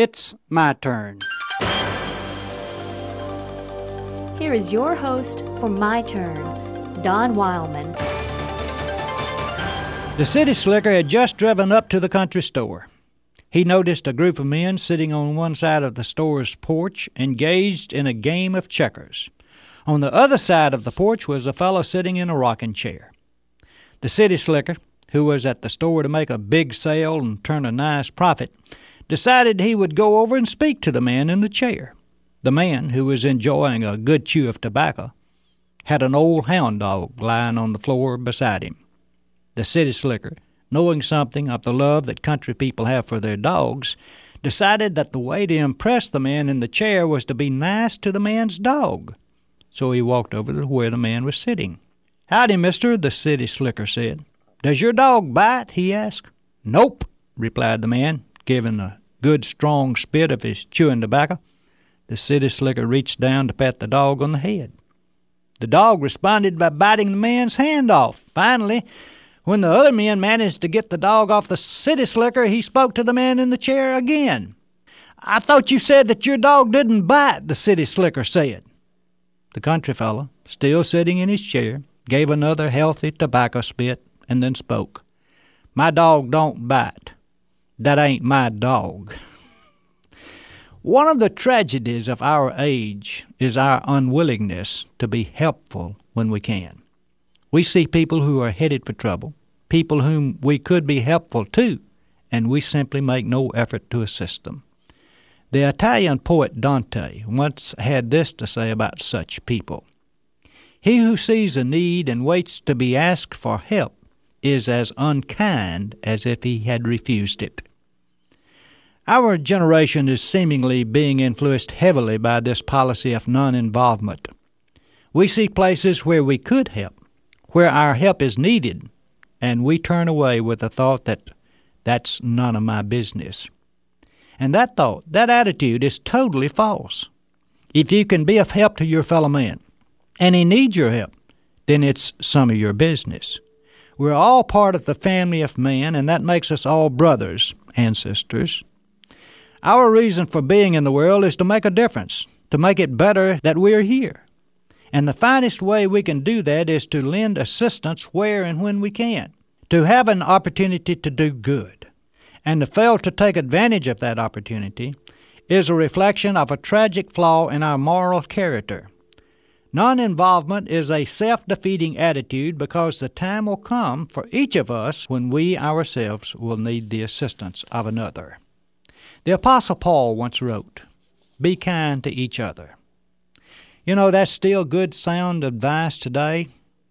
It's my turn. Here is your host for My Turn, Don Wildman. The city slicker had just driven up to the country store. He noticed a group of men sitting on one side of the store's porch, engaged in a game of checkers. On the other side of the porch was a fellow sitting in a rocking chair. The city slicker, who was at the store to make a big sale and turn a nice profit, decided he would go over and speak to the man in the chair. The man, who was enjoying a good chew of tobacco, had an old hound dog lying on the floor beside him. The city slicker, knowing something of the love that country people have for their dogs, decided that the way to impress the man in the chair was to be nice to the man's dog. So he walked over to where the man was sitting. Howdy, mister, the city slicker said. Does your dog bite? he asked. Nope, replied the man, giving a good strong spit of his chewing tobacco. The city slicker reached down to pat the dog on the head. The dog responded by biting the man's hand off. Finally, when the other men managed to get the dog off the city slicker, he spoke to the man in the chair again. I thought you said that your dog didn't bite, the city slicker said. The country fellow, still sitting in his chair, gave another healthy tobacco spit and then spoke. My dog don't bite. That ain't my dog. One of the tragedies of our age is our unwillingness to be helpful when we can. We see people who are headed for trouble, people whom we could be helpful to, and we simply make no effort to assist them. The Italian poet Dante once had this to say about such people He who sees a need and waits to be asked for help is as unkind as if he had refused it. Our generation is seemingly being influenced heavily by this policy of non involvement. We see places where we could help, where our help is needed, and we turn away with the thought that that's none of my business. And that thought, that attitude is totally false. If you can be of help to your fellow man, and he needs your help, then it's some of your business. We're all part of the family of man, and that makes us all brothers and sisters. Our reason for being in the world is to make a difference, to make it better that we're here. And the finest way we can do that is to lend assistance where and when we can, to have an opportunity to do good. And to fail to take advantage of that opportunity is a reflection of a tragic flaw in our moral character. Non involvement is a self defeating attitude because the time will come for each of us when we ourselves will need the assistance of another. The Apostle Paul once wrote, Be kind to each other. You know, that's still good sound advice today.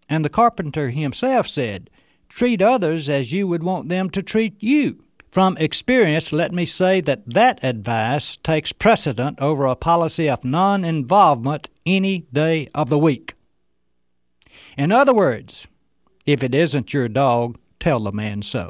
And the carpenter himself said, Treat others as you would want them to treat you. From experience, let me say that that advice takes precedent over a policy of non involvement any day of the week. In other words, if it isn't your dog, tell the man so.